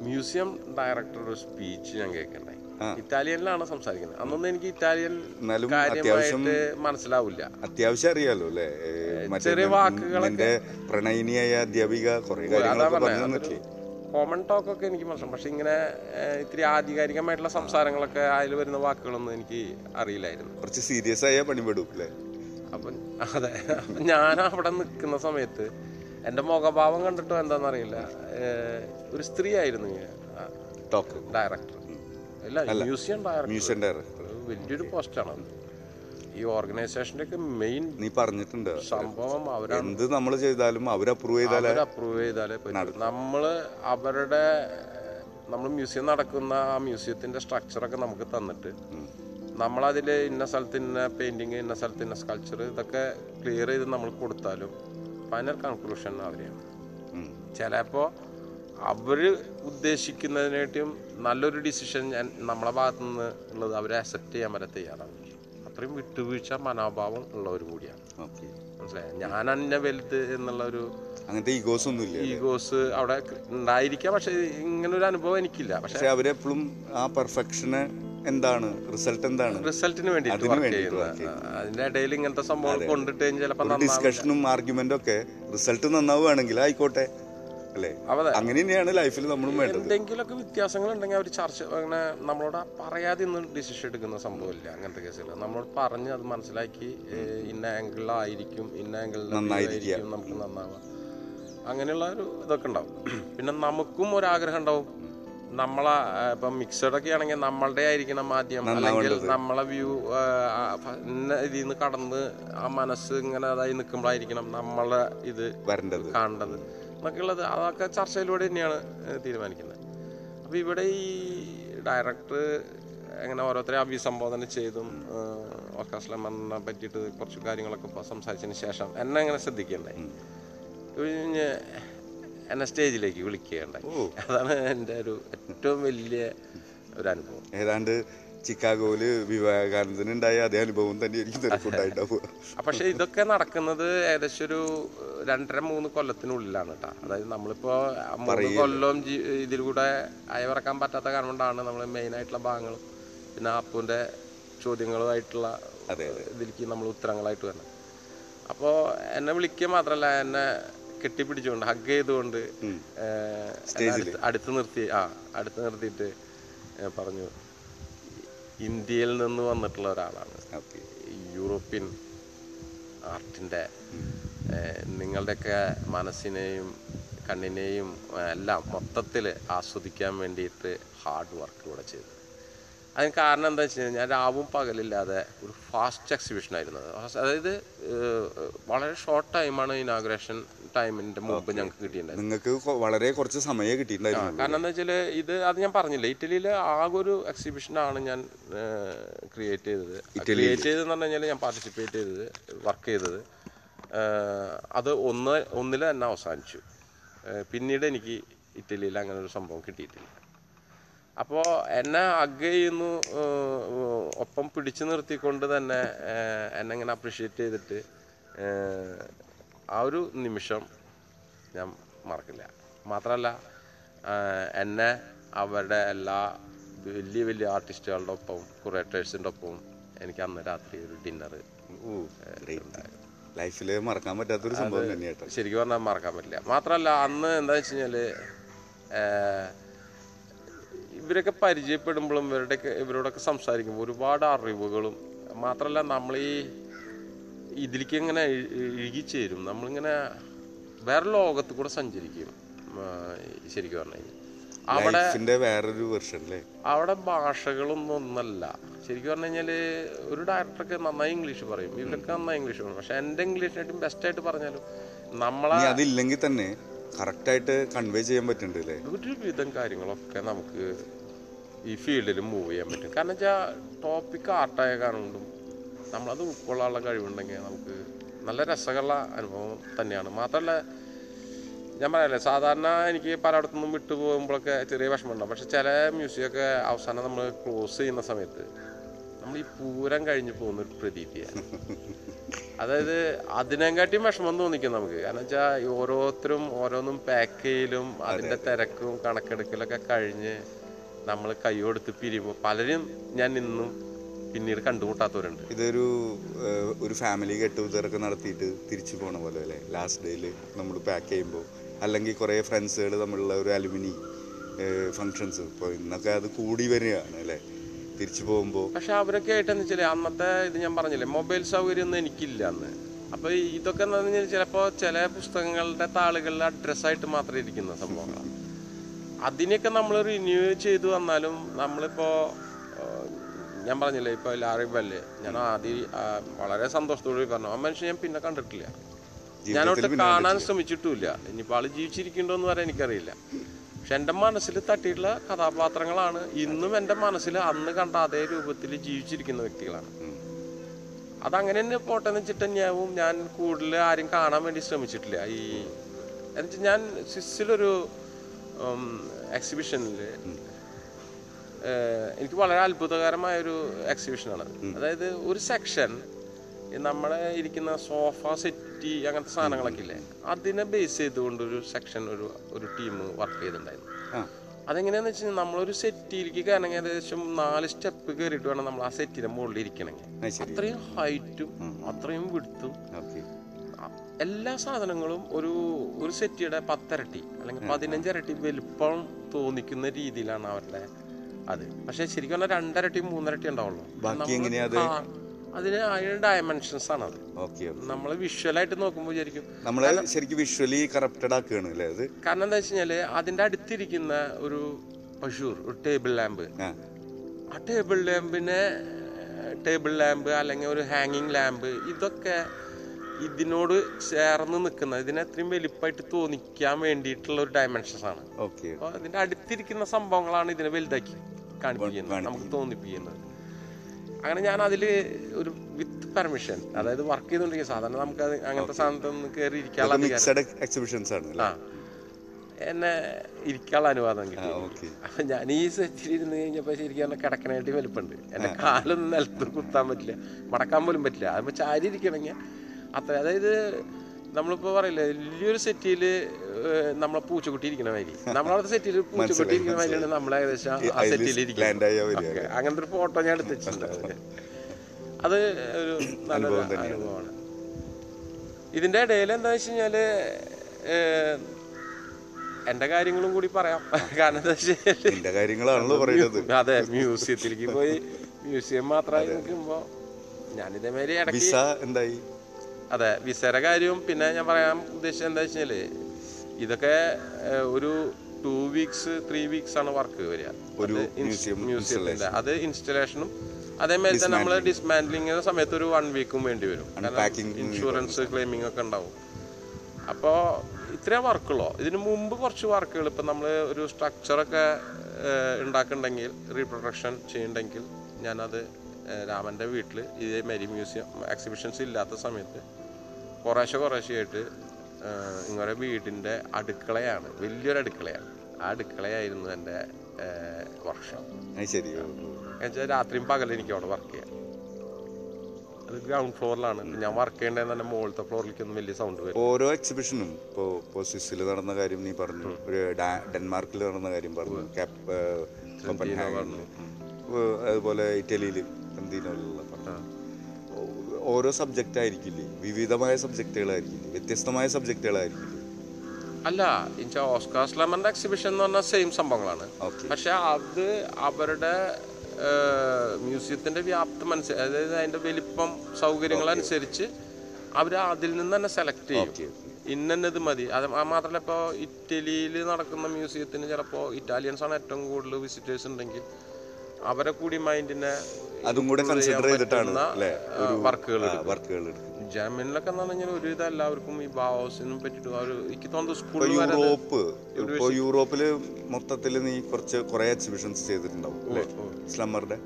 C: മ്യൂസിയം ഡയറക്ടറുടെ സ്പീച്ച് ഞാൻ കേൾക്കണ്ടായി
A: ആ.
C: ഇറ്റാലിയനിലാണ് സംസാരിക്കുന്നത്. അന്നൊന്നും എനിക്ക് ഇറ്റാലിയൻ കാര്യമായിട്ട് മനസ്സിലാവില്ല.
A: അത്യാവശ്യം അറിയാലോ അല്ലേ?
C: ചെറിയ വാക്കുകളൊക്കെ-
A: പ്രണയിനിയായ അധ്യാപിക കുറെ കാര്യങ്ങളൊക്കെ
C: കോമൺ ടോക്ക് ഒക്കെ എനിക്ക് മനസ്സിലാവും. പക്ഷെ ഇങ്ങനെ ഇത്തിരി ആധികാരികമായിട്ടുള്ള സംസാരങ്ങളൊക്കെ അതിൽ വരുന്ന വാക്കുകളൊന്നും എനിക്ക് അറിയില്ലായിരുന്നു.
A: കുറച്ച് സീരിയസ് ആയ പണിപെടും അല്ലേ?
C: അപ്പം അതെ ഞാൻ അവിടെ നിൽക്കുന്ന സമയത്ത് എന്റെ മുഖഭാവം കണ്ടിട്ടോ എന്താണെന്നറിയില്ല ഒരു സ്ത്രീ ആയിരുന്നു ഡയറക്ടർ അല്ല മ്യൂസിയം ഡയറക്ടർ വലിയൊരു പോസ്റ്റാണ് ഈ ഓർഗനൈസേഷന്റെ ഒക്കെ മെയിൻ
A: നീ പറഞ്ഞിട്ടുണ്ട്.
C: സംഭവം അവരാണ്
A: എന്ത് നമ്മൾ ചെയ്താലും അവർ അപ്രൂവ് ചെയ്താലേ
C: അപ്രൂവ് ചെയ്താലേ നമ്മൾ അവരുടെ നമ്മൾ മ്യൂസിയം നടക്കുന്ന ആ മ്യൂസിയത്തിന്റെ സ്ട്രക്ചറൊക്കെ നമുക്ക് തന്നിട്ട് നമ്മളതിൽ ഇന്ന സ്ഥലത്ത് ഇന്ന പെയിന്റിങ് ഇന്ന സ്ഥലത്ത് ഇന്ന സ്കൾച്ചർ ഇതൊക്കെ ക്ലിയർ ചെയ്ത് നമ്മൾ കൊടുത്താലും ഫൈനൽ കൺക്ലൂഷൻ അവരെയാണ്
A: ഉം.
C: ചിലപ്പോൾ അവർ ഉദ്ദേശിക്കുന്നതിനേറ്റവും നല്ലൊരു ഡിസിഷൻ ഞാൻ നമ്മളെ ഭാഗത്തു നിന്ന് ഉള്ളത് അവരെ അക്സെപ്റ്റ് ചെയ്യാൻ വരെ തയ്യാറാണ്. അത്രയും വിട്ടുവീഴ്ച മനോഭാവം ഉള്ളവർ കൂടിയാണ്. മനസ്സിലായി? ഞാൻ അന്നെ വലുത് എന്നുള്ള ഒരു
A: അങ്ങനത്തെ ഈഗോസ് ഒന്നും ഇല്ല
C: ഈഗോസ് അവിടെ ഉണ്ടായിരിക്കാം. പക്ഷെ ഇങ്ങനെ ഒരു അനുഭവം എനിക്കില്ല. പക്ഷെ
A: പക്ഷെ അവരെപ്പോഴും ആ പെർഫെക്ഷന് എന്താണ്? റിസൾട്ട് എന്താണ്?
C: റിസൾട്ടിന്
A: വേണ്ടി
C: അതിന്റെ ഇടയിൽ ഇങ്ങനത്തെ സംഭവം കൊണ്ടിട്ട് ചിലപ്പോൾ
A: ഡിസ്കഷനും ആർഗ്യുമെന്റും ഒക്കെ റിസൾട്ട് നന്നാവുകയാണെങ്കിൽ ആയിക്കോട്ടെ. അല്ലേ? അങ്ങനെ തന്നെയാണ് ലൈഫിൽ നമ്മളും വേണ്ടത്.
C: എന്തെങ്കിലുമൊക്കെ വ്യത്യാസങ്ങൾ ഉണ്ടെങ്കിൽ അവർ ചർച്ച അങ്ങനെ നമ്മളോട് പറയാതെ ഒന്നും ഡിസിഷൻ എടുക്കുന്ന സംഭവമില്ല അങ്ങനത്തെ കേസുകൾ നമ്മളോട് പറഞ്ഞ് അത് മനസ്സിലാക്കി ഇന്ന ആംഗിളിലായിരിക്കും ഇന്ന ആംഗിളിലായിരിക്കും നമുക്ക് നന്നാവാം അങ്ങനെയുള്ള ഒരു ഇതൊക്കെ ഉണ്ടാവും. പിന്നെ നമുക്കും ഒരാഗ്രഹം ഉണ്ടാവും. നമ്മളെ ഇപ്പൊ മിക്സഡ് ഒക്കെ ആണെങ്കിൽ നമ്മളുടെ ആയിരിക്കണം ആദ്യം. അല്ലെങ്കിൽ നമ്മളെ വ്യൂ ഇതിൽ നിന്ന് കടന്ന് ആ മനസ്സ് ഇങ്ങനെ അതായി നിൽക്കുമ്പോഴായിരിക്കണം നമ്മളെ ഇത്
A: വരേണ്ടത്.
C: കാണേണ്ടത്. എന്നൊക്കെയുള്ളത് അതൊക്കെ ചർച്ചയിലൂടെ തന്നെയാണ് തീരുമാനിക്കുന്നത്. അപ്പോൾ ഇവിടെ ഈ ഡയറക്ടർ അങ്ങനെ ഓരോരുത്തരെ അഭിസംബോധന ചെയ്തും ഓർക്കാസ്ലമറിനെ പറ്റിയിട്ട് കുറച്ച് കാര്യങ്ങളൊക്കെ സംസാരിച്ചതിന് ശേഷം എന്നെ അങ്ങനെ ശ്രദ്ധിക്കണ്ടായി കഴിഞ്ഞ് എന്നെ സ്റ്റേജിലേക്ക് വിളിക്കുകയുണ്ടായി. അതാണ് എന്റെ ഒരു ഏറ്റവും വലിയ ഒരു അനുഭവം.
A: ഏതാണ്ട് ചിക്കാഗോയിൽ വിവേകാനന്ദനുണ്ടായ അതേ അനുഭവം തന്നെ എനിക്ക് നിനക്കുണ്ടായിട്ടുണ്ടാവുക
C: ആ, പക്ഷേ ഇതൊക്കെ നടക്കുന്നത് ഏകദേശം ഒരു രണ്ടര മൂന്ന് കൊല്ലത്തിനുള്ളിലാണ് കേട്ടോ. അതായത് നമ്മളിപ്പോ മൂന്ന് കൊല്ലം ഇതിൽ കൂടെ അയവിറക്കാൻ പറ്റാത്ത കാരണം കൊണ്ടാണ് നമ്മൾ മെയിൻ ആയിട്ടുള്ള ഭാഗങ്ങളും പിന്നെ അപ്പുവിന്റെ ചോദ്യങ്ങളുമായിട്ടുള്ള ഇതിലേക്ക് നമ്മൾ ഉത്തരങ്ങളായിട്ട് വരുന്നത്. അപ്പോ എന്നെ വിളിക്കുക മാത്രമല്ല എന്നെ കെട്ടിപ്പിടിച്ചുകൊണ്ട് ഹഗ് ചെയ്തുകൊണ്ട് അടുത്ത് നിർത്തി ആ അടുത്ത് നിർത്തിയിട്ട് പറഞ്ഞു ഇന്ത്യയിൽ നിന്ന് വന്നിട്ടുള്ള ഒരാളാണ്. യൂറോപ്യൻ ആർട്ടിന്റെ നിങ്ങളുടെയൊക്കെ മനസ്സിനെയും കണ്ണിനെയും എല്ലാം മൊത്തത്തിൽ ആസ്വദിക്കാൻ വേണ്ടിയിട്ട് ഹാർഡ് വർക്ക് ഇവിടെ ചെയ്തു. അതിന് കാരണം എന്താ വെച്ച് കഴിഞ്ഞാൽ രാവും പകലില്ലാതെ ഒരു ഫാസ്റ്റ് എക്സിബിഷൻ ആയിരുന്നു അതായത് വളരെ ഷോർട്ട് ടൈമാണ് ഇനാഗ്രേഷൻ ടൈമിന്റെ മുമ്പ് ഞങ്ങൾക്ക് കിട്ടിയിട്ടുണ്ടായത്
A: നിങ്ങൾക്ക് വളരെ കുറച്ച് സമയം കിട്ടിയിട്ടുണ്ടായിരുന്നു
C: കാരണം എന്താ വെച്ചാൽ ഇത് അത് ഞാൻ പറഞ്ഞില്ല ഇറ്റലിയിൽ ആകെ ഒരു എക്സിബിഷനാണ് ഞാൻ ക്രിയേറ്റ് ചെയ്തത്. ക്രിയേറ്റ് ചെയ്തതെന്ന് പറഞ്ഞു കഴിഞ്ഞാൽ ഞാൻ പാർട്ടിസിപ്പേറ്റ് ചെയ്തത് വർക്ക് ചെയ്തത്. അത് ഒന്ന് ഒന്നിൽ തന്നെ അവസാനിച്ചു. പിന്നീട് എനിക്ക് ഇറ്റലിയിൽ അങ്ങനെ ഒരു സംഭവം കിട്ടിയിട്ടില്ല. അപ്പോൾ എന്നെ ഹഗ് ചെയ്യുന്നു ഒപ്പം പിടിച്ചു നിർത്തിക്കൊണ്ട് തന്നെ എന്നെ ഇങ്ങനെ അപ്രിഷ്യേറ്റ് ചെയ്തിട്ട് ആ ഒരു നിമിഷം ഞാൻ മറക്കില്ല. മാത്രമല്ല എന്നെ അവരുടെ എല്ലാ വലിയ വലിയ ആർട്ടിസ്റ്റുകളുടെ ഒപ്പം കുറേറ്റേഴ്സിന്റെ ഒപ്പം എനിക്ക് അന്ന് രാത്രി ഒരു ഡിന്നർ
A: ലൈഫിൽ മറക്കാൻ പറ്റാത്തൊരു സംഭവം തന്നെയാണ്
C: ശരിക്കും പറഞ്ഞാൽ മറക്കാൻ പറ്റില്ല. മാത്രമല്ല അന്ന് എന്താ വെച്ച് കഴിഞ്ഞാൽ ഇവരൊക്കെ പരിചയപ്പെടുമ്പോഴും ഇവരുടെ ഇവരോടൊക്കെ സംസാരിക്കുമ്പോൾ ഒരുപാട് അറിവുകളും മാത്രമല്ല നമ്മൾ ഈ ഇതിലേക്ക് ഇങ്ങനെ ഇഴുകിച്ചേരും നമ്മളിങ്ങനെ വേറെ ലോകത്ത് കൂടെ സഞ്ചരിക്കും. ശരിക്കും പറഞ്ഞു അവിടെ
A: വേറൊരു വെർഷൻ അല്ലേ
C: അവിടെ ഭാഷകളൊന്നും ഒന്നല്ല. ശരിക്കും പറഞ്ഞു കഴിഞ്ഞാൽ ഒരു ഡയറക്ടർക്ക് നന്നായി ഇംഗ്ലീഷ് പറയും. ഇവരൊക്കെ നന്നായി ഇംഗ്ലീഷ് പറയും. പക്ഷെ എന്റെ ഇംഗ്ലീഷിനായിട്ടും ബെസ്റ്റ് ആയിട്ട് പറഞ്ഞാലും നമ്മളെ
A: അതില്ലെങ്കിൽ തന്നെ കറക്റ്റായിട്ട് കൺവേ ചെയ്യാൻ പറ്റുന്നുണ്ട് അല്ലേ
C: ഒരു വിധം കാര്യങ്ങളൊക്കെ നമുക്ക് ഈ ഫീൽഡിൽ മൂവ് ചെയ്യാൻ പറ്റും. കാരണം വെച്ചാൽ ടോപ്പിക് ആർട്ടായ കാരണം കൊണ്ടും നമ്മളത് ഉൾക്കൊള്ളാനുള്ള കഴിവുണ്ടെങ്കിൽ നമുക്ക് നല്ല രസമുള്ള അനുഭവം തന്നെയാണ്. മാത്രമല്ല ഞാൻ പറയാല്ലേ സാധാരണ എനിക്ക് പലയിടത്തു നിന്നും വിട്ടു പോകുമ്പോഴൊക്കെ ചെറിയ വിഷമമുണ്ടാവും. പക്ഷെ ചില മ്യൂസിയമൊക്കെ അവസാനം നമ്മൾ ക്ലോസ് ചെയ്യുന്ന സമയത്ത് നമ്മൾ ഈ പൂരം കഴിഞ്ഞ് പോകുന്ന ഒരു പ്രതീതിയാണ്. അതായത് അതിനെക്കാട്ടിയും വിഷമം തോന്നിക്കും നമുക്ക്. കാരണം വെച്ചാൽ ഓരോരുത്തരും ഓരോന്നും പാക്ക് ചെയ്യലും അതിന്റെ തിരക്കും കണക്കെടുക്കലൊക്കെ കഴിഞ്ഞ് നമ്മൾ കൈ കൊടുത്ത് പലരും ഞാൻ ഇന്നും പിന്നീട് കണ്ടുമുട്ടാത്തവരുണ്ട്.
A: ഇതൊരു ഒരു ഫാമിലി ഗെറ്റ് ടുഗദറൊക്കെ നടത്തിയിട്ട് തിരിച്ചു പോണ പോലെ അല്ലേ? ലാസ്റ്റ് ഡേയിൽ നമ്മൾ പാക്ക് ചെയ്യുമ്പോൾ അല്ലെങ്കിൽ കുറേ ഫ്രണ്ട്സുകൾ തമ്മിലുള്ള ഒരു അലുമിനി ഫങ്ഷൻസ് ഇപ്പോൾ ഇന്നൊക്കെ അത് കൂടി വരികയാണ് അല്ലേ? തിരിച്ചു പോകുമ്പോൾ
C: പക്ഷെ അവരൊക്കെ ആയിട്ടെന്ന് വെച്ചാൽ അന്നത്തെ ഇത് ഞാൻ പറഞ്ഞില്ലേ മൊബൈൽ സൗകര്യം ഒന്നും എനിക്കില്ല അന്ന്. അപ്പൊ ഇതൊക്കെ എന്ന് പറഞ്ഞാൽ ചിലപ്പോൾ ചില പുസ്തകങ്ങളുടെ താളുകളിൽ അഡ്രസ്സായിട്ട് മാത്രമേ ഇരിക്കുന്ന സംഭവങ്ങളാണ്. അതിനെയൊക്കെ നമ്മൾ റിന്യൂ ചെയ്തു വന്നാലും നമ്മളിപ്പോ ഞാൻ പറഞ്ഞില്ലേ ഇപ്പൊ ലാറി ബല്ല് ഞാൻ ആദ്യം വളരെ സന്തോഷത്തോടെ പറഞ്ഞു. ആ മനുഷ്യൻ ഞാൻ പിന്നെ കണ്ടിട്ടില്ല. ഞാനോട്ട് കാണാൻ ശ്രമിച്ചിട്ടുമില്ല. ഇനിയിപ്പോൾ ആൾ ജീവിച്ചിരിക്കുന്നുണ്ടോ എന്ന് പറയാൻ എനിക്കറിയില്ല. പക്ഷെ എന്റെ മനസ്സിൽ തട്ടിയിട്ടുള്ള കഥാപാത്രങ്ങളാണ് ഇന്നും എന്റെ മനസ്സിൽ അന്ന് കണ്ട അതേ രൂപത്തിൽ ജീവിച്ചിരിക്കുന്ന വ്യക്തികളാണ്. അതങ്ങനെ തന്നെ പോട്ടെ എന്ന് വെച്ചിട്ട് തന്നെയാവും. ഞാൻ കൂടുതൽ ആരും കാണാൻ വേണ്ടി ശ്രമിച്ചിട്ടില്ല. ഈ എന്നുവെച്ചാൽ ഞാൻ സ്വിസ്സിലൊരു എക്സിബിഷനിൽ എനിക്ക് വളരെ അത്ഭുതകരമായ ഒരു എക്സിബിഷനാണ് അതായത് ഒരു സെക്ഷൻ നമ്മളെ ഇരിക്കുന്ന സോഫ സെറ്റി അങ്ങനത്തെ സാധനങ്ങളൊക്കെ ഇല്ലേ അതിനെ ബേസ് ചെയ്തുകൊണ്ട് ഒരു സെക്ഷൻ ഒരു ഒരു ടീം വർക്ക് ചെയ്തിട്ടുണ്ടായിരുന്നു. അതെങ്ങനെയാന്ന് വെച്ച് കഴിഞ്ഞാൽ നമ്മളൊരു സെറ്റിയിലേക്ക് കാരണം ഏകദേശം നാല് സ്റ്റെപ്പ് കയറിയിട്ട് വേണം നമ്മൾ ആ സെറ്റിന്റെ മുകളിൽ ഇരിക്കണമെങ്കിൽ. അത്രയും ഹൈറ്റും അത്രയും വിടുത്തും എല്ലാ സാധനങ്ങളും ഒരു ഒരു സെറ്റിയുടെ പത്തരട്ടി അല്ലെങ്കിൽ പതിനഞ്ചരട്ടി വലുപ്പം തോന്നിക്കുന്ന രീതിയിലാണ് അവരുടെ അത്. പക്ഷെ ശരിക്കും പറഞ്ഞാൽ രണ്ടരട്ടി മൂന്നരട്ടി ഉണ്ടാവുള്ളൂ. അതിന് അതിന് ഡയമെൻഷൻസ് ആണ് അത്. നമ്മൾ വിഷ്വലായിട്ട് നോക്കുമ്പോൾ വിചാരിക്കും.
A: നമ്മൾ ശരിക്കും വിഷ്വലി കറപ്റ്റഡ് ആക്കുകയാണ് അല്ലേ അത്?
C: കാരണം എന്താ വെച്ച് കഴിഞ്ഞാൽ അതിന്റെ അടുത്തിരിക്കുന്ന ഒരു പശൂർ ഒരു ടേബിൾ ലാമ്പ്
A: ആ.
C: ടേബിൾ ലാമ്പിനെ ടേബിൾ ലാമ്പ് അല്ലെങ്കിൽ ഒരു ഹാങ്ങിങ് ലാമ്പ് ഇതൊക്കെ ഇതിനോട് ചേർന്ന് നിൽക്കുന്ന ഇതിനെ അത്രയും വലിപ്പമായിട്ട് തോന്നിക്കാൻ വേണ്ടിയിട്ടുള്ള ഒരു ഡയമെൻഷൻസ് ആണ്. അപ്പോൾ അതിന്റെ അടുത്തിരിക്കുന്ന സംഭവങ്ങളാണ് ഇതിനെ വലുതാക്കി കാണിപ്പിക്കുന്നത് നമുക്ക് തോന്നിപ്പിക്കുന്നത്. അങ്ങനെ ഞാൻ അതിൽ ഒരു വിത്ത് പെർമിഷൻ അതായത് വർക്ക് ചെയ്തുകൊണ്ടിരിക്കുക സാധാരണ നമുക്ക് അത് അങ്ങനത്തെ സാധനത്തൊന്നും കയറി ഇരിക്കാനുള്ള
A: എക്സിബിഷൻസ് ആണ്
C: ആ. എന്നെ ഇരിക്കാനുള്ള അനുവാദം കിട്ടി. അപ്പൊ ഞാൻ ഈ സെറ്റിൽ ഇരുന്ന് കഴിഞ്ഞപ്പോ ശരിക്കും പറഞ്ഞാൽ കിടക്കനായിട്ട് വലുപ്പുണ്ട്. എന്റെ കാലൊന്നും നിലത്ത് കുത്താൻ പറ്റില്ല. മടക്കാൻ പോലും പറ്റില്ല. അതിപ്പോ ചാരി ഇരിക്കണമെങ്കിൽ അത്ര അതായത് നമ്മളിപ്പോ പറയില്ലേ വലിയൊരു സെറ്റിൽ നമ്മളെ പൂച്ചക്കുട്ടി ഇരിക്കണ മാതിരി. നമ്മളവിടുത്തെ സെറ്റിൽ പൂച്ചക്കുട്ടി ഇരിക്കുന്ന മാതിരിയാണ് നമ്മളെ ഏകദേശം ആ സെറ്റിൽ അങ്ങനത്തെ ഒരു ഫോട്ടോ ഞാൻ എടുത്തിട്ടുണ്ട് അത് ഒരു
A: നല്ല
C: അനുഭവമാണ്. ഇതിന്റെ ഇടയിൽ എന്താ വെച്ച് കഴിഞ്ഞാൽ എന്റെ കാര്യങ്ങളും കൂടി പറയാം. കാരണം എന്താ വെച്ചാൽ
A: കാര്യങ്ങളാണല്ലോ പറയുന്നത്
C: അതെ മ്യൂസിയത്തിലേക്ക് പോയി. മ്യൂസിയം മാത്രമായി നിൽക്കുമ്പോ ഞാനിതേമാതിരി ഇടയ്ക്ക്
A: എന്തായി?
C: അതെ വിസയുടെ കാര്യവും പിന്നെ ഞാൻ പറയാൻ ഉദ്ദേശിച്ചത് എന്താ വെച്ചാൽ ഇതൊക്കെ ഏഹ്, ഒരു ടു വീക്സ് ത്രീ വീക്സ് ആണ് വർക്ക് വരിക.
A: ഒരു
C: അത് ഇൻസ്-
A: museum
C: മ്യൂസിയത്തിന്റെ അത് ഇൻസ്റ്റലേഷനും അതേമാതിരി തന്നെ നമ്മൾ ഡിസ്മാൻഡലിങ്ങിന്റെ സമയത്ത് ഒരു വൺ വീക്കും വേണ്ടി വരും.
A: Unpacking
C: ഇൻഷുറൻസ് ക്ലെയിമിംഗ് ഒക്കെ ഉണ്ടാവും. അപ്പോൾ ഇത്രേ വർക്കുള്ളൂ. ഇതിന് മുമ്പ് കുറച്ച് വർക്കുകൾ ഇപ്പം നമ്മൾ ഒരു സ്ട്രക്ചറൊക്കെ ഉണ്ടാക്കുന്നുണ്ടെങ്കിൽ റീപ്രൊഡക്ഷൻ ചെയ്യണ്ടെങ്കിൽ ഞാനത് ഏഹ്, രാമന്റെ വീട്ടിൽ ഇതേമാതിരി മ്യൂസിയം എക്സിബിഷൻസ് ഇല്ലാത്ത സമയത്ത് കുറേശ്ശെ കുറേശ്ശെയായിട്ട് നിങ്ങളുടെ വീടിന്റെ അടുക്കളയാണ്. വലിയൊരു അടുക്കളയാണ്. ആ അടുക്കളയായിരുന്നു എന്റെ
A: വർഷം. ശരി.
C: എന്നുവെച്ചാൽ രാത്രിയും പകലും എനിക്ക് അവിടെ വർക്ക് ചെയ്യാം അത് ഗ്രൗണ്ട് ഫ്ലോറിലാണ് ഞാൻ വർക്ക് ചെയ്യേണ്ടത് തന്നെ മുകളിലത്തെ ഫ്ലോറിലേക്കൊന്നും വലിയ സൗണ്ട് വരും
A: ഓരോ എക്സിബിഷനും ഇപ്പോൾ ഇപ്പോൾ സ്വിസ്സിൽ നടന്ന കാര്യം നീ പറഞ്ഞു. ഒരു ഡെൻമാർക്കിൽ നടന്ന കാര്യം പറഞ്ഞു. ക്യാപ് അതുപോലെ ഇറ്റലിയിൽ എന്തിനുള്ള പറഞ്ഞു. ഓരോ സബ്ജക്റ്റ് ആയിരിക്കില്ലേ? വിവിധമായ സബ്ജക്റ്റുകളായിരിക്കില്ലേ വ്യത്യസ്തമായ സബ്ജക്റ്റുകളായിരിക്കില്ലേ
C: അല്ല എന്നുവെച്ചാൽ ഓസ്കാർ സ്ലമറിന്റെ എക്സിബിഷൻ എന്ന് പറഞ്ഞാൽ സെയിം സംഭവങ്ങളാണ്. പക്ഷെ അത് അവരുടെ മ്യൂസിയത്തിന്റെ വ്യാപ്തം അനുസരിച്ച് അതായത് അതിന്റെ വലിപ്പം സൗകര്യങ്ങൾ അനുസരിച്ച് അവർ അതിൽ നിന്ന് തന്നെ സെലക്ട് ചെയ്യും. ഇന്നത് മതി. അത് ആ മാത്രമല്ല ഇപ്പോൾ ഇറ്റലിയിൽ നടക്കുന്ന മ്യൂസിയത്തിന് ചിലപ്പോൾ ഇറ്റാലിയൻസ് ആണ് ഏറ്റവും കൂടുതൽ വിസിറ്റേഴ്സ് ഉണ്ടെങ്കിൽ അവരെ കൂടി മൈൻഡിനെ
A: അതും കൂടെ കൺസിഡർ ചെയ്തിട്ടാണ്
C: വർക്കുകൾ
A: വർക്കുകൾ
C: ജർമ്മനിലൊക്കെ പറഞ്ഞാൽ ഒരുവിധം എല്ലാവർക്കും ഈ ബാവോസിനും പറ്റിയിട്ട് ഒരു എനിക്ക് തോന്നുന്നു അത്
A: യൂറോപ്പ് ഇപ്പൊ യൂറോപ്പിൽ മൊത്തത്തിൽ നീ കുറച്ച് കുറെ എക്സിബിഷൻസ് ചെയ്തിട്ടുണ്ടാവും സ്ലമ്മറുടെ.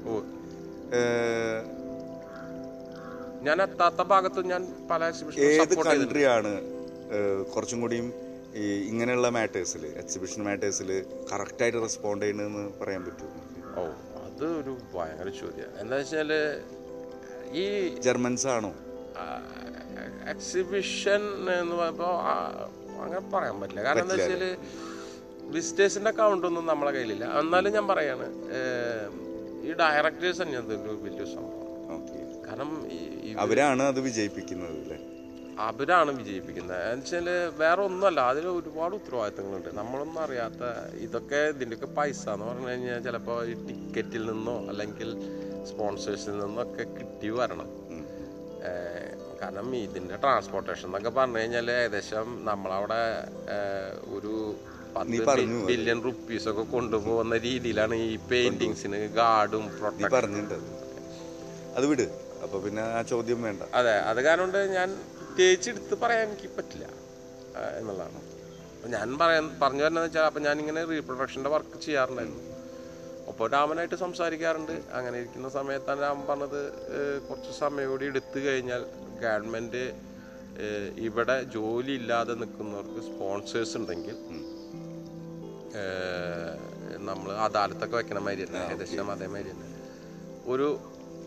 C: ഞാൻ എത്താത്ത ഭാഗത്ത് ഞാൻ പല എക്സിബിഷൻ
A: ഏത് കൺട്രിയാണ് കുറച്ചും കൂടിയും ഈ ഇങ്ങനെയുള്ള മാറ്റേഴ്സിൽ എക്സിബിഷൻ മാറ്റേഴ്സിൽ കറക്റ്റായിട്ട് റെസ്പോണ്ട് ചെയ്യണമെന്ന് പറയാൻ പറ്റുമോ?
C: ഓ. അത് ഒരു ഭയങ്കര ചോദ്യമാണ് എന്താ വെച്ചാൽ ഈ
A: ജർമ്മൻസ് ആണോ
C: എക്സിബിഷൻ എന്ന് പറയുമ്പോൾ അങ്ങനെ പറയാൻ പറ്റില്ല. കാരണം എന്താ വെച്ചാൽ വിസിറ്റേഴ്സിന്റെ അക്കൗണ്ട് ഒന്നും നമ്മളെ കയ്യിലില്ല. എന്നാലും ഞാൻ പറയാണ് ഈ ഡയറക്ടേഴ്സ് തന്നെ അതൊരു വലിയ സംഭവം. കാരണം
A: അവരാണ് അത് വിജയിപ്പിക്കുന്നത് അല്ലേ?
C: അവരാണ് വിജയിപ്പിക്കുന്നത്. എന്നുവെച്ചാൽ വേറെ ഒന്നുമല്ല. അതിൽ ഒരുപാട് ഉത്തരവാദിത്തങ്ങളുണ്ട്. നമ്മളൊന്നും അറിയാത്ത ഇതൊക്കെ ഇതിന്റെയൊക്കെ പൈസ എന്ന് പറഞ്ഞു കഴിഞ്ഞാൽ ചിലപ്പോൾ ഈ ടിക്കറ്റിൽ നിന്നോ അല്ലെങ്കിൽ സ്പോൺസേഴ്സിൽ നിന്നോ ഒക്കെ കിട്ടി വരണം. കാരണം ഇതിന്റെ ട്രാൻസ്പോർട്ടേഷൻ എന്നൊക്കെ പറഞ്ഞു കഴിഞ്ഞാൽ ഏകദേശം നമ്മളവിടെ ഒരു പത്ത്. ബില്യൺ റുപ്പീസ് ഒക്കെ കൊണ്ടുപോകുന്ന രീതിയിലാണ് ഈ പെയിന്റിങ്സിന് ഗാർഡും പ്രൊട്ടക്ടും
A: പറഞ്ഞിട്ടുണ്ട്. അത് വിട്. അപ്പൊ പിന്നെ ആ ചോദ്യം വേണ്ട.
C: അതെ. അത് കാരണം ഞാൻ പ്രത്യേകിച്ച് എടുത്ത് പറയാൻ എനിക്ക് പറ്റില്ല എന്നുള്ളതാണ്. അപ്പം ഞാൻ പറയാൻ പറഞ്ഞു തരുന്നതെന്ന് വെച്ചാൽ അപ്പം ഞാനിങ്ങനെ റീപ്രൊഡക്ഷന്റെ വർക്ക് ചെയ്യാറുണ്ടായിരുന്നു. ഒപ്പം രാമനായിട്ട് സംസാരിക്കാറുണ്ട്. അങ്ങനെ ഇരിക്കുന്ന സമയത്താണ് രാമൻ പറഞ്ഞത് കുറച്ച് സമയം കൂടി എടുത്തു കഴിഞ്ഞാൽ ഗവൺമെന്റ് ഇവിടെ ജോലി ഇല്ലാതെ നിൽക്കുന്നവർക്ക് സ്പോൺസേഴ്സ് ഉണ്ടെങ്കിൽ നമ്മൾ അദാലത്തൊക്കെ വെക്കണ മാതിരി തന്നെ ഏകദേശം അതേമാതിരി തന്നെ. ഒരു